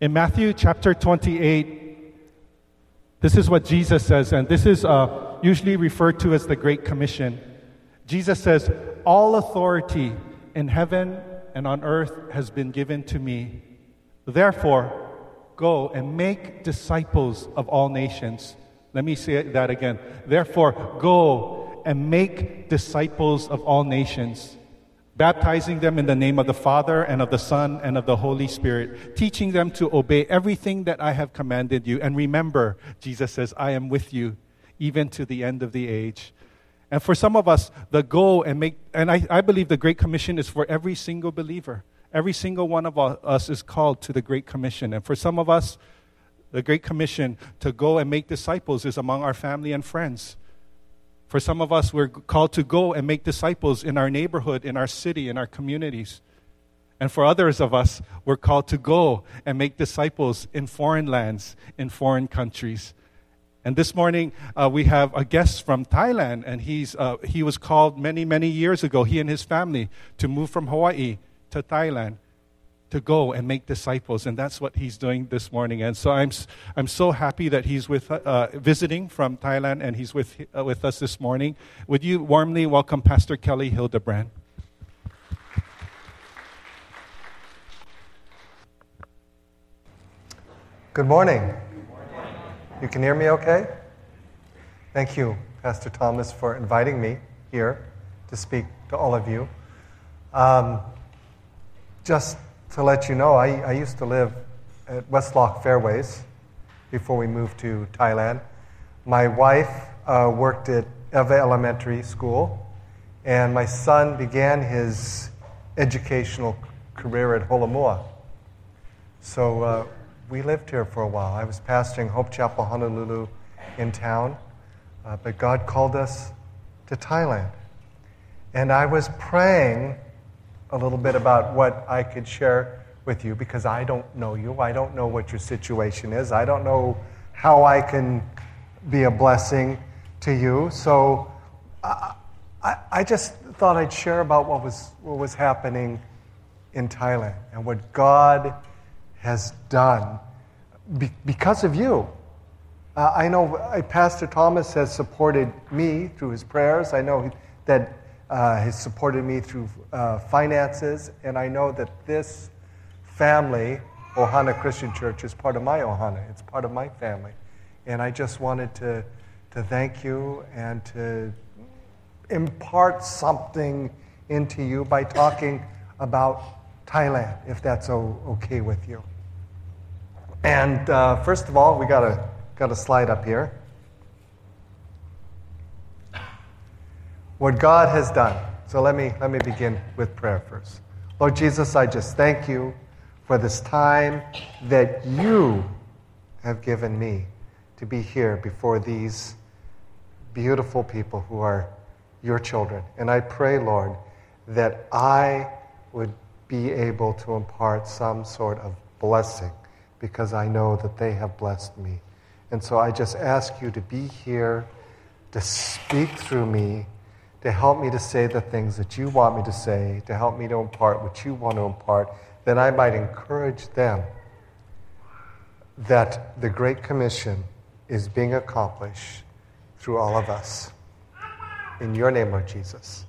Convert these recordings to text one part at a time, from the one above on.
In Matthew chapter 28, this is what Jesus says, and this is uh, usually referred to as the Great Commission. Jesus says, All authority in heaven and on earth has been given to me. Therefore, go and make disciples of all nations. Let me say that again. Therefore, go and make disciples of all nations baptizing them in the name of the Father and of the Son and of the Holy Spirit, teaching them to obey everything that I have commanded you. And remember, Jesus says, I am with you even to the end of the age. And for some of us, the go and make, and I, I believe the Great Commission is for every single believer. Every single one of us is called to the Great Commission. And for some of us, the Great Commission to go and make disciples is among our family and friends. For some of us, we're called to go and make disciples in our neighborhood, in our city, in our communities. And for others of us, we're called to go and make disciples in foreign lands, in foreign countries. And this morning, uh, we have a guest from Thailand, and he's, uh, he was called many, many years ago, he and his family, to move from Hawaii to Thailand to go and make disciples. And that's what he's doing this morning. And so I'm, I'm so happy that he's with, uh, visiting from Thailand and he's with, uh, with us this morning. Would you warmly welcome Pastor Kelly Hilderbrand? Good morning. You can hear me okay? Thank you, Pastor Thomas, for inviting me here to speak to all of you. Um, just to let you know, I, I used to live at West Loch Fairways before we moved to Thailand. My wife uh, worked at Ewa Elementary School, and my son began his educational career at Holomua. So uh, we lived here for a while. I was pastoring Hope Chapel Honolulu in town, uh, but God called us to Thailand. And I was praying a little bit about what I could share with you because I don't know you. I don't know what your situation is. I don't know how I can be a blessing to you. So I, I, just thought I'd share about what was, what was happening in Thailand and what God has done be, because of you. Uh, I know uh, Pastor Thomas has supported me through his prayers. I know that uh, has supported me through uh, finances, and I know that this family, Ohana Christian Church, is part of my Ohana. It's part of my family. And I just wanted to, to thank you and to impart something into you by talking about Thailand, if that's okay with you. And uh, first of all, we got a, got a slide up here. what God has done. So let me, let me begin with prayer first. Lord Jesus, I just thank you for this time that you have given me to be here before these beautiful people who are your children. And I pray, Lord, that I would be able to impart some sort of blessing because I know that they have blessed me. And so I just ask you to be here, to speak through me to help me to say the things that you want me to say, to help me to impart what you want to impart, that I might encourage them that the Great Commission is being accomplished through all of us. In your name, Lord Jesus.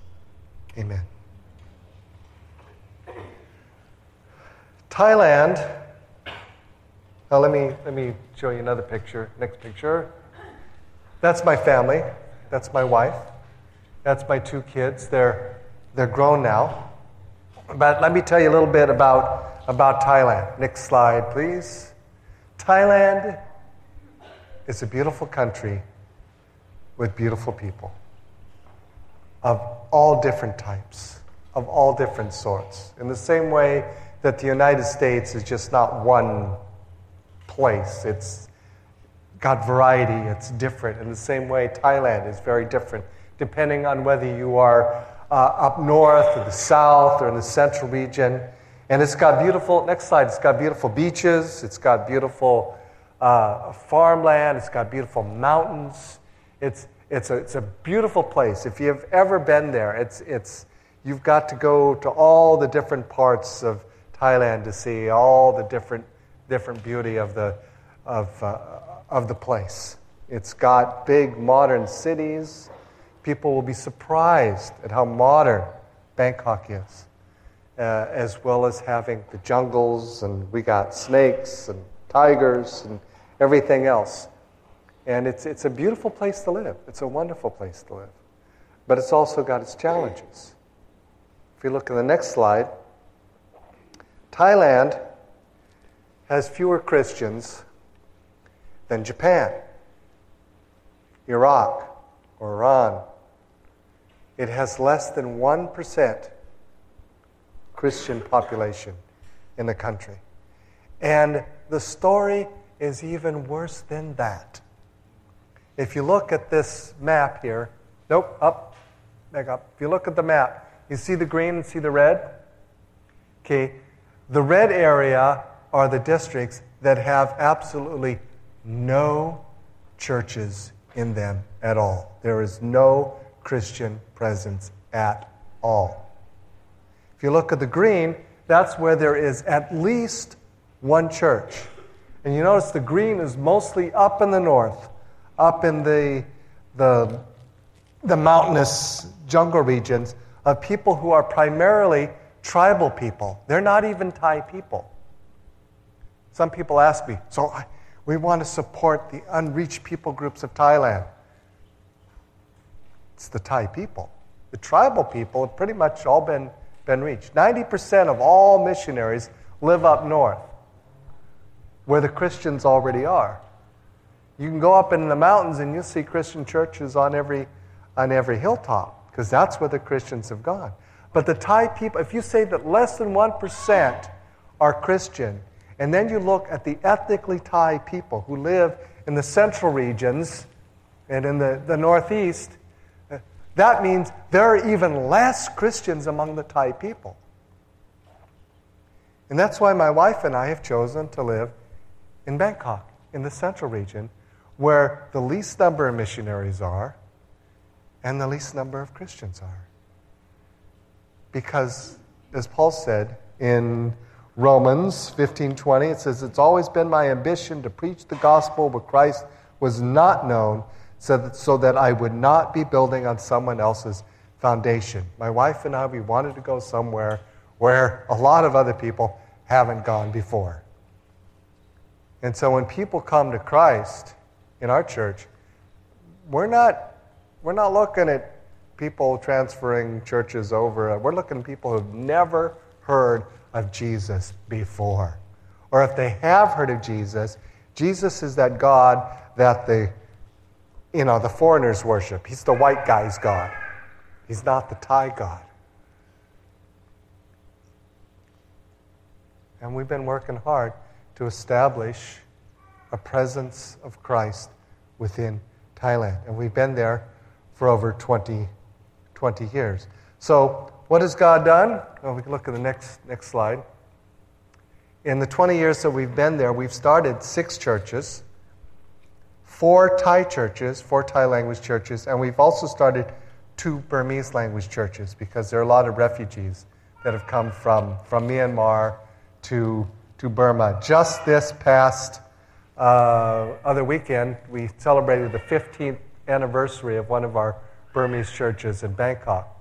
Amen. Thailand. Now let me let me show you another picture. Next picture. That's my family. That's my wife. That's my two kids. They're, they're grown now. But let me tell you a little bit about, about Thailand. Next slide, please. Thailand is a beautiful country with beautiful people of all different types, of all different sorts. In the same way that the United States is just not one place, it's got variety, it's different. In the same way, Thailand is very different depending on whether you are uh, up north or the south or in the central region. And it's got beautiful, next slide, it's got beautiful beaches, it's got beautiful uh, farmland, it's got beautiful mountains. It's, it's, a, it's a beautiful place. If you've ever been there, it's, it's, you've got to go to all the different parts of Thailand to see all the different different beauty of the, of, uh, of the place. It's got big modern cities. People will be surprised at how modern Bangkok is, uh, as well as having the jungles, and we got snakes and tigers and everything else. And it's, it's a beautiful place to live. It's a wonderful place to live. But it's also got its challenges. If you look at the next slide, Thailand has fewer Christians than Japan, Iraq, or Iran. It has less than 1% Christian population in the country. And the story is even worse than that. If you look at this map here, nope, up, back up. If you look at the map, you see the green and see the red? Okay, the red area are the districts that have absolutely no churches in them at all. There is no Christian presence at all. If you look at the green, that's where there is at least one church. And you notice the green is mostly up in the north, up in the, the, the mountainous jungle regions of people who are primarily tribal people. They're not even Thai people. Some people ask me, so we want to support the unreached people groups of Thailand. It's the Thai people. The tribal people have pretty much all been, been reached. 90% of all missionaries live up north, where the Christians already are. You can go up in the mountains and you'll see Christian churches on every, on every hilltop, because that's where the Christians have gone. But the Thai people, if you say that less than 1% are Christian, and then you look at the ethnically Thai people who live in the central regions and in the, the northeast, that means there are even less Christians among the Thai people. And that's why my wife and I have chosen to live in Bangkok, in the central region, where the least number of missionaries are and the least number of Christians are. Because, as Paul said in Romans 15:20 it says it's always been my ambition to preach the gospel but Christ was not known so that, so that I would not be building on someone else's foundation. My wife and I we wanted to go somewhere where a lot of other people haven't gone before. And so when people come to Christ in our church, we're not we're not looking at people transferring churches over. We're looking at people who've never heard of Jesus before. Or if they have heard of Jesus, Jesus is that God that the you know the foreigners worship. He's the white guy's God. He's not the Thai God. And we've been working hard to establish a presence of Christ within Thailand. And we've been there for over 20, 20 years. So what has God done? Well, we can look at the next, next slide. In the 20 years that we've been there, we've started six churches, four Thai churches, four Thai language churches, and we've also started two Burmese language churches because there are a lot of refugees that have come from, from Myanmar to, to Burma. Just this past uh, other weekend, we celebrated the 15th anniversary of one of our Burmese churches in Bangkok.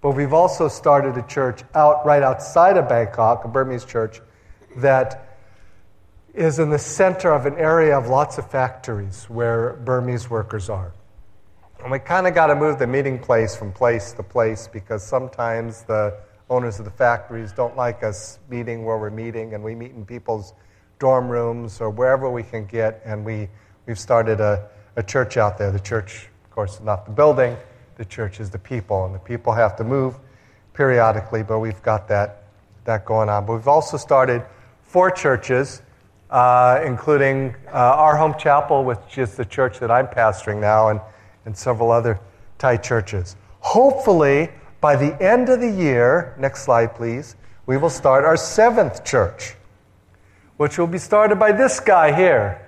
But we've also started a church out right outside of Bangkok, a Burmese church, that is in the center of an area of lots of factories where Burmese workers are. And we kind of got to move the meeting place from place to place because sometimes the owners of the factories don't like us meeting where we're meeting, and we meet in people's dorm rooms or wherever we can get. And we, we've started a, a church out there. The church, of course, is not the building, the church is the people, and the people have to move periodically, but we've got that, that going on. But we've also started four churches, uh, including uh, our home chapel, which is the church that I'm pastoring now, and, and several other Thai churches. Hopefully, by the end of the year, next slide please, we will start our seventh church, which will be started by this guy here.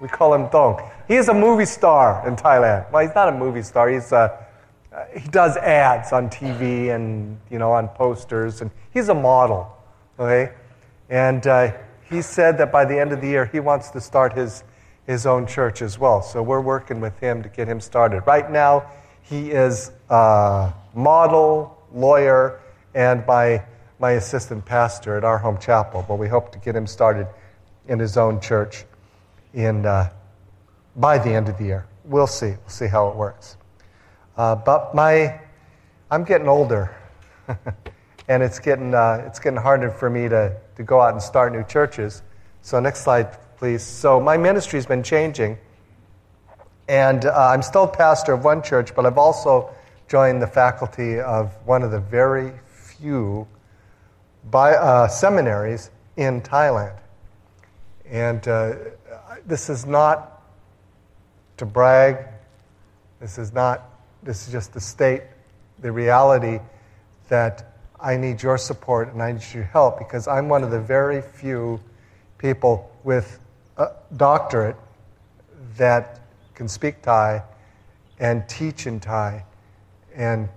We call him Dong. He is a movie star in Thailand. Well, he's not a movie star, he's a uh, he does ads on TV and you know on posters, and he's a model, okay? And uh, he said that by the end of the year, he wants to start his, his own church as well. So we're working with him to get him started. Right now, he is a model, lawyer, and my, my assistant pastor at our home chapel. But we hope to get him started in his own church in, uh, by the end of the year. We'll see. We'll see how it works. Uh, but my, I'm getting older. and it's getting, uh, it's getting harder for me to, to go out and start new churches. So, next slide, please. So, my ministry has been changing. And uh, I'm still pastor of one church, but I've also joined the faculty of one of the very few by, uh, seminaries in Thailand. And uh, this is not to brag, this is not, this is just to state the reality that I need your support and I need your help because I'm one of the very few people with a doctorate that can speak Thai and teach in Thai and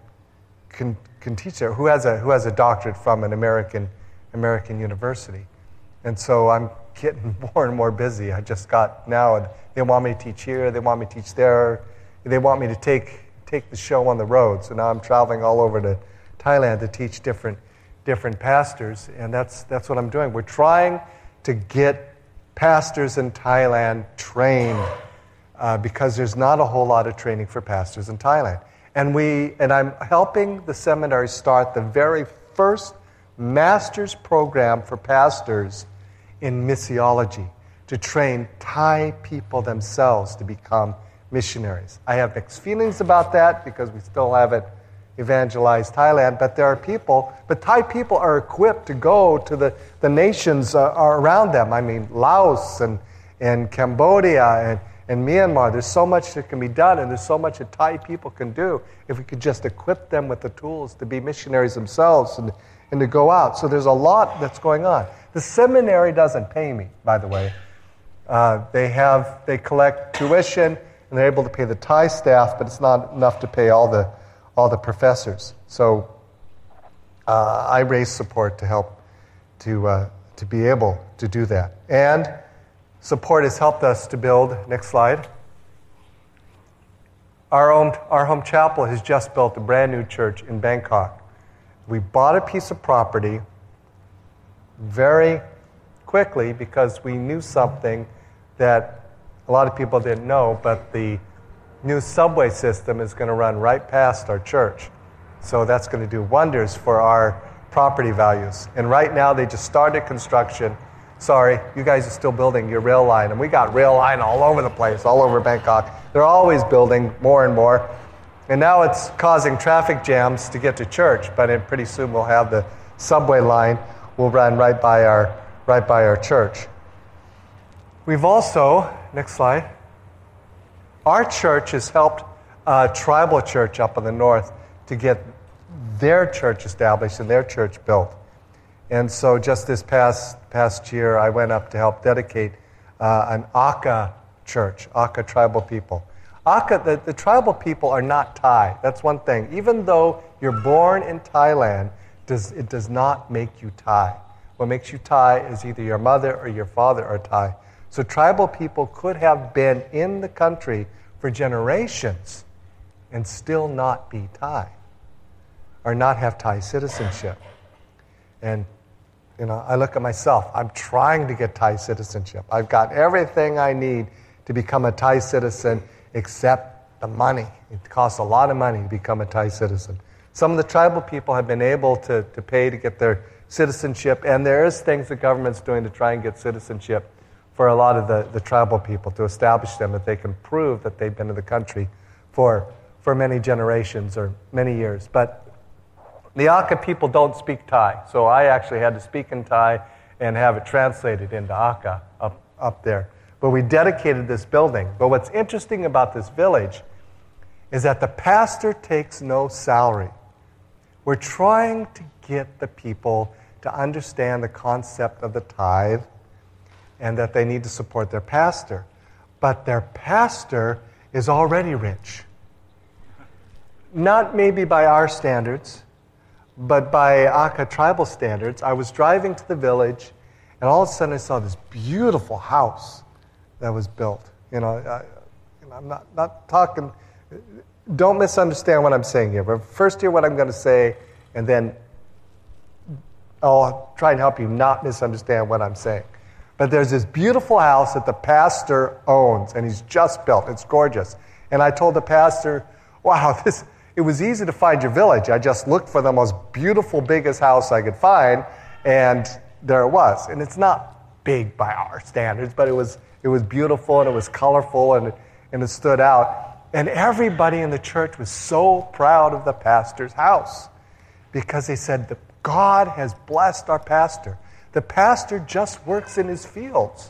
can, can teach there, who has, a, who has a doctorate from an American, American university. And so I'm getting more and more busy. I just got now, they want me to teach here, they want me to teach there, they want me to take, take the show on the road. So now I'm traveling all over to Thailand to teach different, different pastors, and that's, that's what I'm doing. We're trying to get pastors in Thailand trained uh, because there's not a whole lot of training for pastors in Thailand. And, we, and I'm helping the seminary start the very first master's program for pastors in missiology to train Thai people themselves to become missionaries. I have mixed feelings about that because we still haven't evangelized Thailand, but there are people, but Thai people are equipped to go to the, the nations uh, around them. I mean, Laos and, and Cambodia and, and Myanmar. There's so much that can be done, and there's so much that Thai people can do if we could just equip them with the tools to be missionaries themselves and, and to go out. So there's a lot that's going on. The seminary doesn't pay me, by the way. Uh, they have they collect tuition and they're able to pay the Thai staff, but it's not enough to pay all the all the professors. So uh, I raised support to help to, uh, to be able to do that. And support has helped us to build, next slide. Our home, our home chapel has just built a brand new church in Bangkok. We bought a piece of property very quickly because we knew something that a lot of people didn't know, but the new subway system is going to run right past our church. So that's going to do wonders for our property values. And right now, they just started construction. Sorry, you guys are still building your rail line. And we got rail line all over the place, all over Bangkok. They're always building more and more. And now it's causing traffic jams to get to church, but pretty soon we'll have the subway line will run right by our, right by our church. We've also, next slide, our church has helped a tribal church up in the north to get their church established and their church built. And so just this past, past year, I went up to help dedicate uh, an Akha church, Akha tribal people. Akha, the, the tribal people are not Thai. That's one thing. Even though you're born in Thailand, does, it does not make you Thai. What makes you Thai is either your mother or your father are Thai. So tribal people could have been in the country for generations and still not be Thai or not have Thai citizenship. And you know, I look at myself. I'm trying to get Thai citizenship. I've got everything I need to become a Thai citizen except the money. It costs a lot of money to become a Thai citizen. Some of the tribal people have been able to, to pay to get their citizenship, and there is things the government's doing to try and get citizenship for a lot of the, the tribal people to establish them that they can prove that they've been in the country for, for many generations or many years. But the Akha people don't speak Thai, so I actually had to speak in Thai and have it translated into Akha up, up there. But we dedicated this building. But what's interesting about this village is that the pastor takes no salary. We're trying to get the people to understand the concept of the tithe and that they need to support their pastor. But their pastor is already rich. Not maybe by our standards, but by Akha tribal standards. I was driving to the village, And all of a sudden, I saw this beautiful house that was built. You know, I, am not, not talking, don't misunderstand what I'm saying here, but first hear what I'm going to say, and then I'll try and help you not misunderstand what I'm saying. But there's this beautiful house that the pastor owns, and he's just built. It's gorgeous. And I told the pastor, wow, this, it was easy to find your village. I just looked for the most beautiful, biggest house I could find, and there it was. And it's not big by our standards, but it was, it was beautiful and it was colorful and, and it stood out. And everybody in the church was so proud of the pastor's house because they said, God has blessed our pastor. The pastor just works in his fields.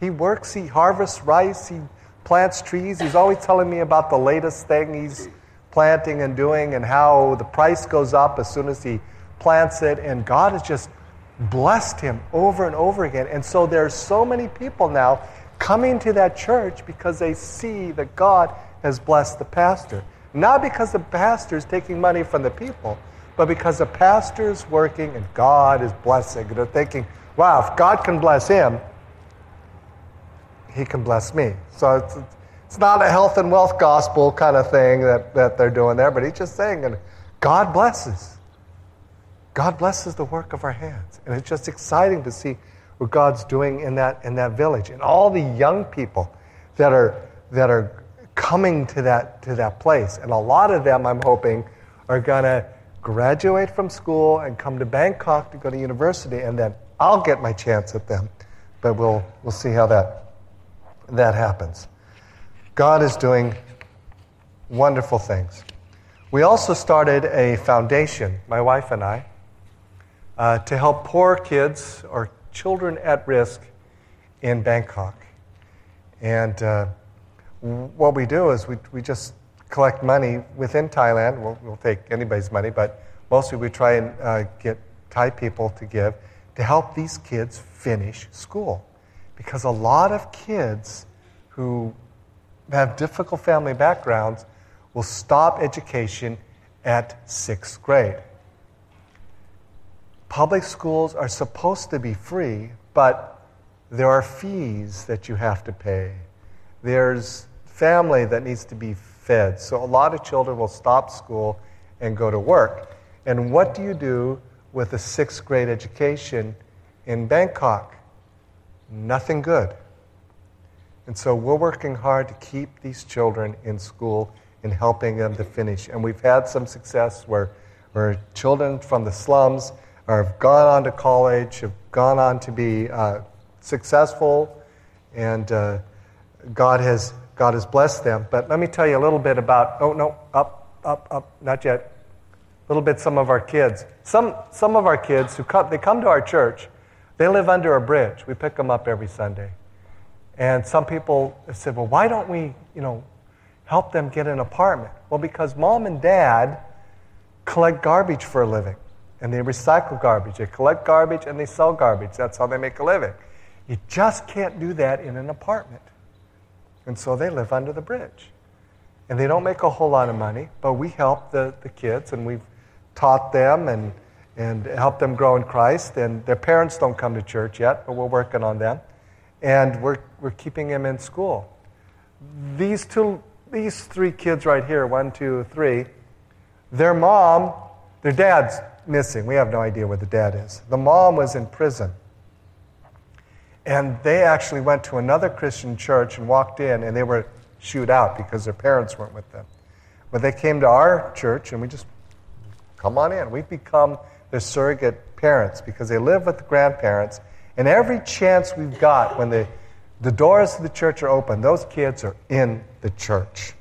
He works, he harvests rice, he plants trees. He's always telling me about the latest thing he's planting and doing and how the price goes up as soon as he plants it. And God has just blessed him over and over again. And so there's so many people now coming to that church because they see that God has blessed the pastor. Not because the pastor is taking money from the people, but because the pastor is working and God is blessing. And they're thinking, wow, if God can bless him, he can bless me. So it's, it's not a health and wealth gospel kind of thing that, that they're doing there, but he's just saying, and God blesses. God blesses the work of our hands. And it's just exciting to see what God's doing in that, in that village. And all the young people that are, that are coming to that, to that place. And a lot of them, I'm hoping, are going to graduate from school and come to Bangkok to go to university, and then I'll get my chance at them. But we'll, we'll see how that, that happens. God is doing wonderful things. We also started a foundation, my wife and I, uh, to help poor kids or children at risk in Bangkok. And uh, what we do is we, we just collect money within Thailand. We'll, we'll take anybody's money, but mostly we try and uh, get Thai people to give to help these kids finish school. Because a lot of kids who have difficult family backgrounds will stop education at sixth grade. Public schools are supposed to be free, but there are fees that you have to pay. There's family that needs to be fed. So a lot of children will stop school and go to work. And what do you do with a sixth grade education in Bangkok? Nothing good. And so we're working hard to keep these children in school and helping them to finish. And we've had some success where, where children from the slums have gone on to college, have gone on to be uh, successful, and uh, God has God has blessed them. But let me tell you a little bit about, oh, no, up, up, up, not yet. A little bit some of our kids. Some, some of our kids who come, they come to our church, they live under a bridge. We pick them up every Sunday. And some people have said, well, why don't we, you know, help them get an apartment? Well, because mom and dad collect garbage for a living. And they recycle garbage. They collect garbage and they sell garbage. That's how they make a living. You just can't do that in an apartment. And so they live under the bridge. And they don't make a whole lot of money, but we help the, the kids and we've taught them and, and helped them grow in Christ. And their parents don't come to church yet, but we're working on them. And we're, we're keeping them in school. These two, these three kids right here, one, two, three, their mom, their dad's missing. We have no idea where the dad is. The mom was in prison. And they actually went to another Christian church and walked in, and they were shooed out because their parents weren't with them. But they came to our church, and we just, come on in. We've become their surrogate parents because they live with the grandparents. And every chance we've got, when the, the doors of the church are open, those kids are in the church.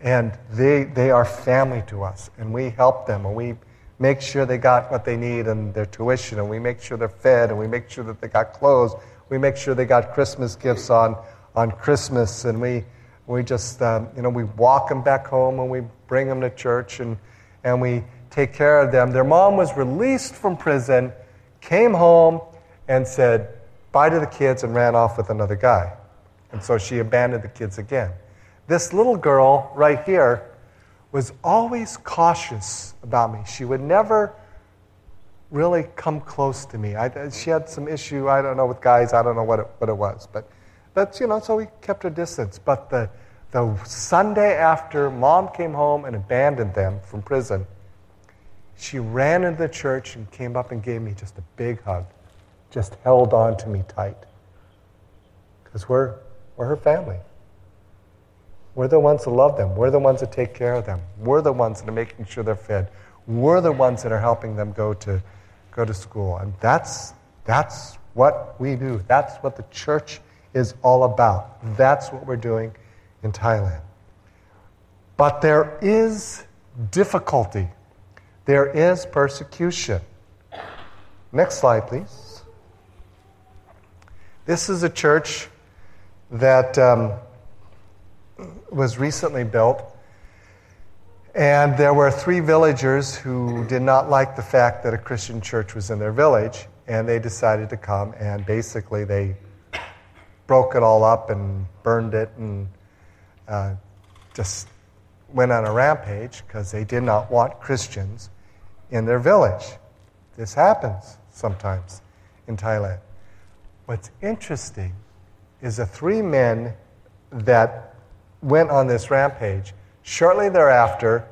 And they, they are family to us, and we help them, and we make sure they got what they need and their tuition, and we make sure they're fed, and we make sure that they got clothes. We make sure they got Christmas gifts on, on Christmas, and we, we just, um, you know, we walk them back home and we bring them to church and, and we take care of them. Their mom was released from prison, came home, and said bye to the kids and ran off with another guy. And so she abandoned the kids again. This little girl right here was always cautious about me. She would never really come close to me. I, she had some issue, I don't know, with guys, I don't know what it, what it was. But that's, you know, so we kept her distance. But the, the Sunday after mom came home and abandoned them from prison, she ran into the church and came up and gave me just a big hug, just held on to me tight. Because we're, we're her family. We're the ones that love them. We're the ones that take care of them. We're the ones that are making sure they're fed. We're the ones that are helping them go to, go to school. And that's, that's what we do. That's what the church is all about. That's what we're doing in Thailand. But there is difficulty, there is persecution. Next slide, please. This is a church that um, was recently built. And there were three villagers who did not like the fact that a Christian church was in their village, and they decided to come and basically they broke it all up and burned it and uh, just went on a rampage because they did not want Christians in their village. This happens sometimes in Thailand. What's interesting is the three men that went on this rampage. Shortly thereafter,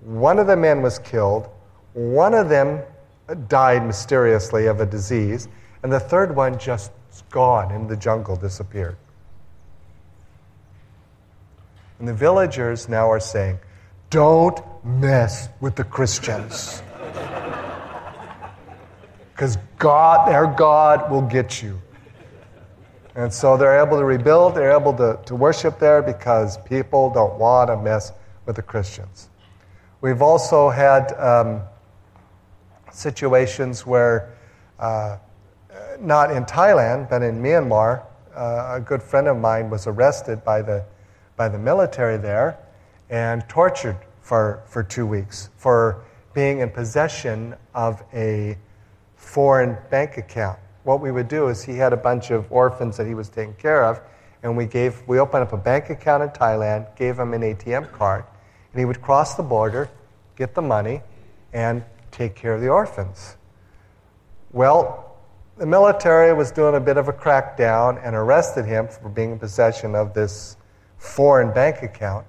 one of the men was killed, one of them died mysteriously of a disease, and the third one just gone in the jungle, disappeared. And the villagers now are saying, Don't mess with the Christians. Because God, their God will get you. And so they're able to rebuild, they're able to, to worship there because people don't want to mess with the Christians. We've also had um, situations where, uh, not in Thailand, but in Myanmar, uh, a good friend of mine was arrested by the, by the military there and tortured for, for two weeks for being in possession of a foreign bank account what we would do is he had a bunch of orphans that he was taking care of, and we gave we opened up a bank account in Thailand, gave him an ATM card, and he would cross the border, get the money, and take care of the orphans. Well, the military was doing a bit of a crackdown and arrested him for being in possession of this foreign bank account.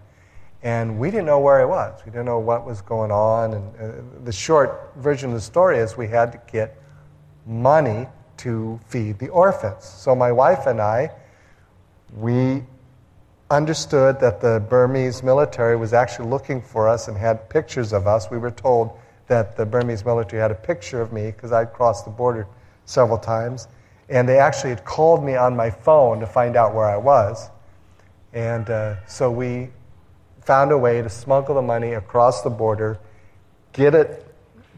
And we didn't know where he was. We didn't know what was going on. And uh, the short version of the story is we had to get money to feed the orphans. So my wife and I, we understood that the Burmese military was actually looking for us and had pictures of us. We were told that the Burmese military had a picture of me because I'd crossed the border several times. And they actually had called me on my phone to find out where I was. And uh, so we found a way to smuggle the money across the border, get it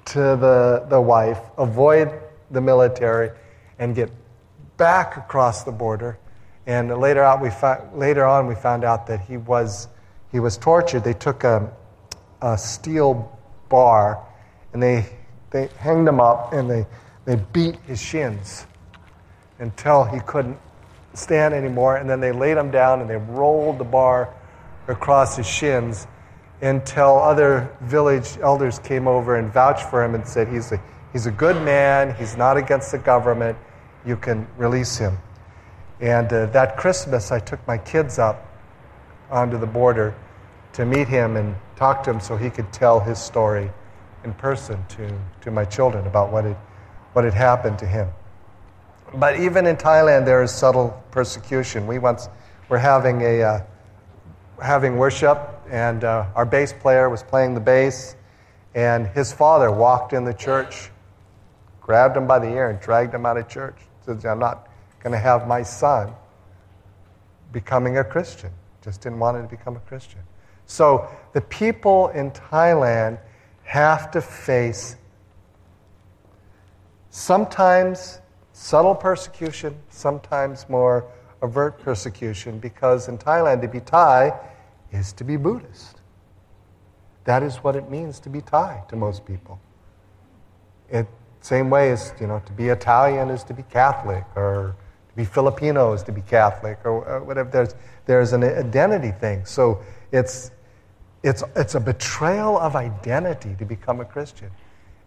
to the, the wife, avoid the military, and get back across the border. And later, out we later on, we found out that he was, he was tortured. They took a, a steel bar and they, they hanged him up and they, they beat his shins until he couldn't stand anymore. And then they laid him down and they rolled the bar across his shins until other village elders came over and vouched for him and said he's a, he's a good man, he's not against the government, you can release him. And uh, that Christmas, I took my kids up onto the border to meet him and talk to him so he could tell his story in person to, to my children about what had, what had happened to him. But even in Thailand, there is subtle persecution. We once were having, a, uh, having worship, and uh, our bass player was playing the bass, and his father walked in the church, grabbed him by the ear, and dragged him out of church I'm not going to have my son becoming a Christian. Just didn't want him to become a Christian. So the people in Thailand have to face sometimes subtle persecution, sometimes more overt persecution, because in Thailand, to be Thai is to be Buddhist. That is what it means to be Thai to most people. It same way as, you know, to be Italian is to be Catholic, or to be Filipino is to be Catholic, or, or whatever. There's, there's an identity thing. So it's, it's, it's a betrayal of identity to become a Christian.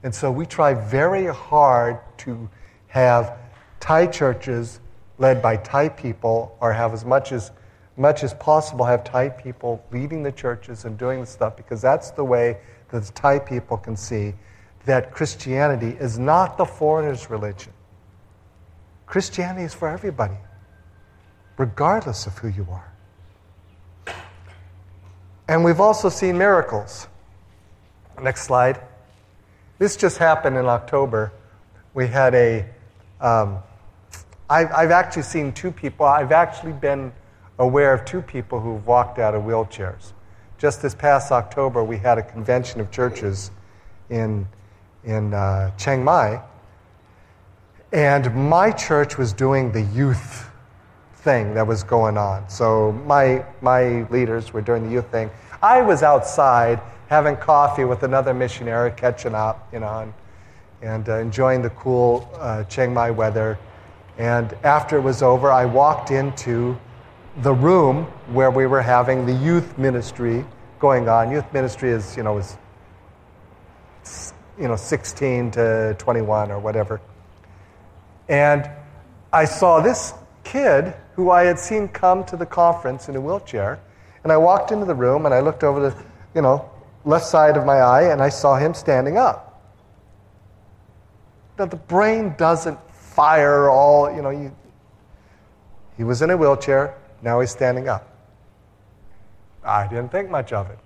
And so we try very hard to have Thai churches led by Thai people or have as much as much as possible have Thai people leading the churches and doing the stuff because that's the way that the Thai people can see that Christianity is not the foreigner's religion. Christianity is for everybody, regardless of who you are. And we've also seen miracles. Next slide. This just happened in October. We had a. Um, I've, I've actually seen two people. I've actually been aware of two people who've walked out of wheelchairs. Just this past October, we had a convention of churches in, in uh, Chiang Mai, and my church was doing the youth thing that was going on. So my, my leaders were doing the youth thing. I was outside having coffee with another missionary, catching up, you know, and, and uh, enjoying the cool uh, Chiang Mai weather. And after it was over, I walked into the room where we were having the youth ministry going on. Youth ministry is, you know, is you know, 16 to 21 or whatever. And I saw this kid who I had seen come to the conference in a wheelchair. And I walked into the room and I looked over the, you know, left side of my eye, and I saw him standing up. Now, the brain doesn't fire all, you know, you, he was in a wheelchair, now he's standing up. I didn't think much of it.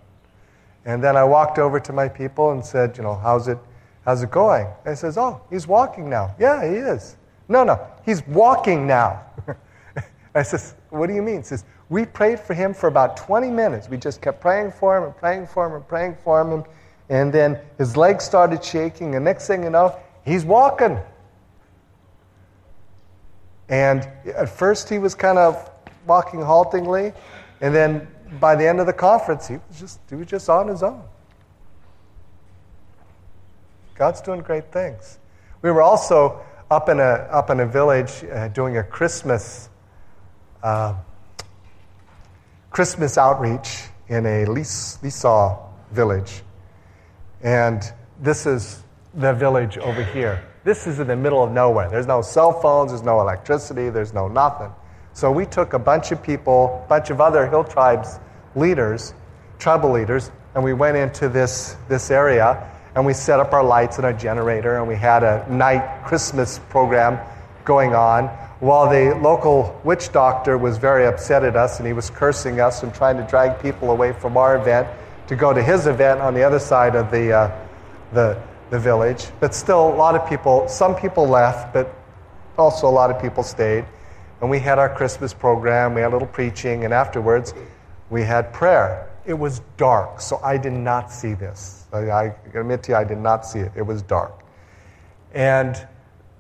And then I walked over to my people and said, you know, how's it, how's it going? He says, oh, he's walking now. Yeah, he is. No, no, he's walking now. I says, what do you mean? He says, we prayed for him for about 20 minutes. We just kept praying for him and praying for him and praying for him. And then his legs started shaking. And next thing you know, he's walking. And at first he was kind of walking haltingly. And then by the end of the conference, he was just, he was just on his own. God's doing great things. We were also up in a, up in a village uh, doing a Christmas uh, Christmas outreach in a Lisu village. And this is the village over here. This is in the middle of nowhere. There's no cell phones, there's no electricity, there's no nothing. So we took a bunch of people, a bunch of other hill tribes leaders, tribal leaders, and we went into this, this area and we set up our lights and our generator and we had a night Christmas program going on while the local witch doctor was very upset at us and he was cursing us and trying to drag people away from our event to go to his event on the other side of the, uh, the, the village. But still, a lot of people, some people left, but also a lot of people stayed. And we had our Christmas program, we had a little preaching, and afterwards we had prayer. It was dark, so I did not see this. I, I admit to you, I did not see it. It was dark. And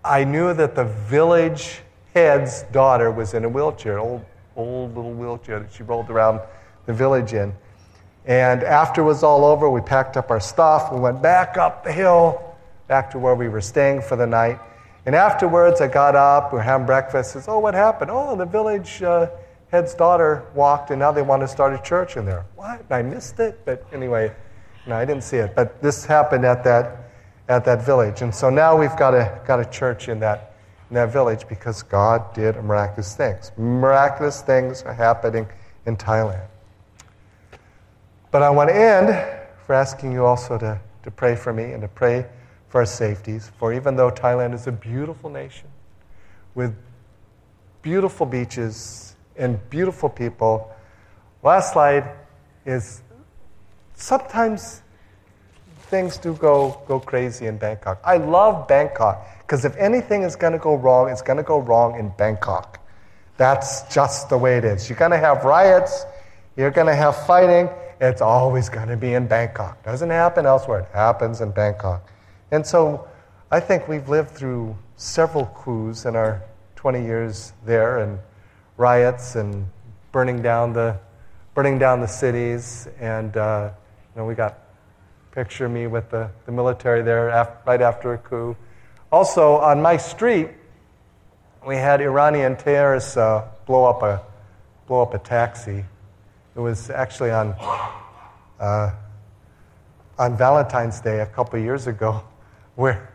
I knew that the village head's daughter was in a wheelchair, old, old little wheelchair that she rolled around the village in. And after it was all over, we packed up our stuff. We went back up the hill, back to where we were staying for the night. And afterwards, I got up, we having breakfast. Says, "Oh, what happened? Oh, the village uh, head's daughter walked, and now they want to start a church in there." What? I missed it, but anyway, no, I didn't see it. But this happened at that at that village, and so now we've got a got a church in that in that village because God did miraculous things. Miraculous things are happening in Thailand. But I want to end for asking you also to, to pray for me and to pray for our safeties. For even though Thailand is a beautiful nation with beautiful beaches and beautiful people, last slide is sometimes things do go, go crazy in Bangkok. I love Bangkok because if anything is going to go wrong, it's going to go wrong in Bangkok. That's just the way it is. You're going to have riots, you're going to have fighting. It's always going to be in Bangkok. Doesn't happen elsewhere, it happens in Bangkok. And so I think we've lived through several coups in our 20 years there and riots and burning down the, burning down the cities. And uh, you know, we got picture me with the, the military there right after a coup. Also, on my street, we had Iranian terrorists uh, blow, up a, blow up a taxi. It was actually on, uh, on Valentine's Day a couple years ago. where,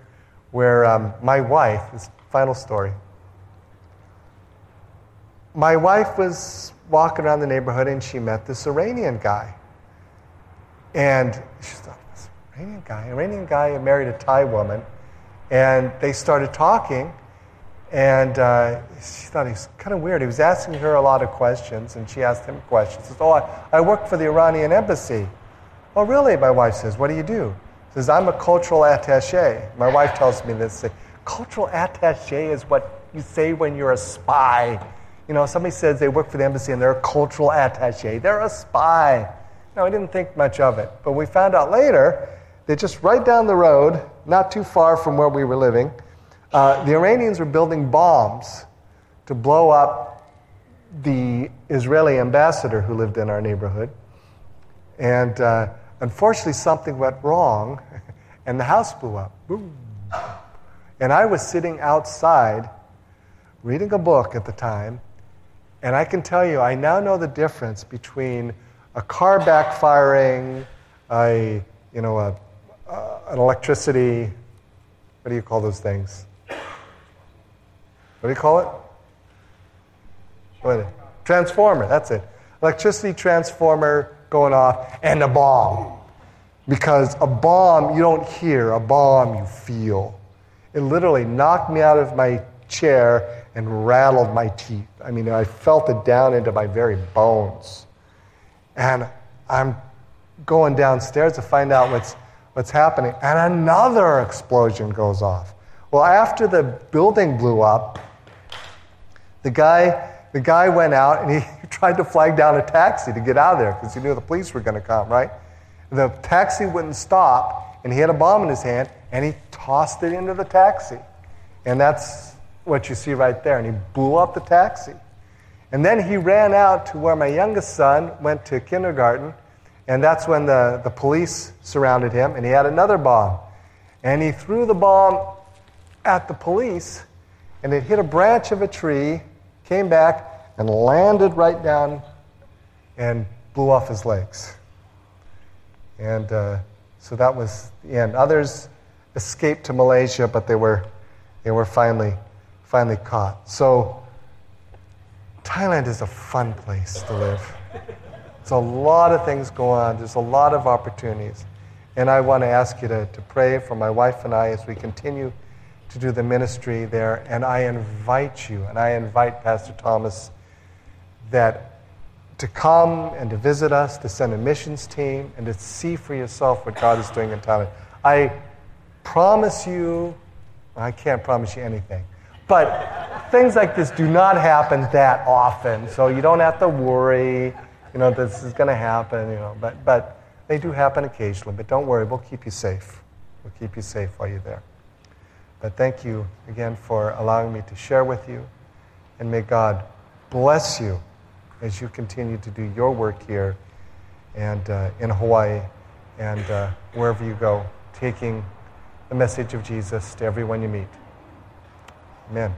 where um, my wife, this final story, my wife was walking around the neighborhood and she met this Iranian guy. And she thought, this Iranian guy, Iranian guy married a Thai woman. And they started talking. And uh, she thought he was kind of weird. He was asking her a lot of questions, and she asked him questions. She says, Oh, I, I work for the Iranian embassy. Oh, really? My wife says, What do you do? Says, I'm a cultural attache. My wife tells me this. Cultural attache is what you say when you're a spy. You know, somebody says they work for the embassy and they're a cultural attache. They're a spy. No, I didn't think much of it. But we found out later that just right down the road, not too far from where we were living, uh, the Iranians were building bombs to blow up the Israeli ambassador who lived in our neighborhood. And uh, unfortunately, something went wrong, and the house blew up. Boom. And I was sitting outside reading a book at the time, and I can tell you, I now know the difference between a car backfiring, a, you know, a, uh, an electricity, what do you call those things? What do you call it? Transformer, that's it. Electricity transformer going off, and a bomb. Because a bomb, you don't hear, a bomb, you feel. It literally knocked me out of my chair and rattled my teeth. I mean, I felt it down into my very bones. And I'm going downstairs to find out what's, what's happening, and another explosion goes off. Well, after the building blew up, the guy, the guy went out and he tried to flag down a taxi to get out of there because he knew the police were going to come, right? The taxi wouldn't stop, and he had a bomb in his hand, and he tossed it into the taxi. And that's what you see right there. And he blew up the taxi. And then he ran out to where my youngest son went to kindergarten, and that's when the, the police surrounded him, and he had another bomb. And he threw the bomb at the police, and it hit a branch of a tree came back and landed right down and blew off his legs. And uh, so that was the end. Others escaped to Malaysia, but they were, they were finally, finally caught. So Thailand is a fun place to live. There's a lot of things going on. There's a lot of opportunities. And I want to ask you to, to pray for my wife and I as we continue to do the ministry there. And I invite you, and I invite Pastor Thomas, that to come and to visit us, to send a missions team, and to see for yourself what God is doing in Thailand. I promise you, I can't promise you anything, but things like this do not happen that often, so you don't have to worry, you know, this is going to happen, you know, but, but they do happen occasionally. But don't worry, we'll keep you safe. We'll keep you safe while you're there. But thank you again for allowing me to share with you. And may God bless you as you continue to do your work here and uh, in Hawaii and uh, wherever you go, taking the message of Jesus to everyone you meet. Amen.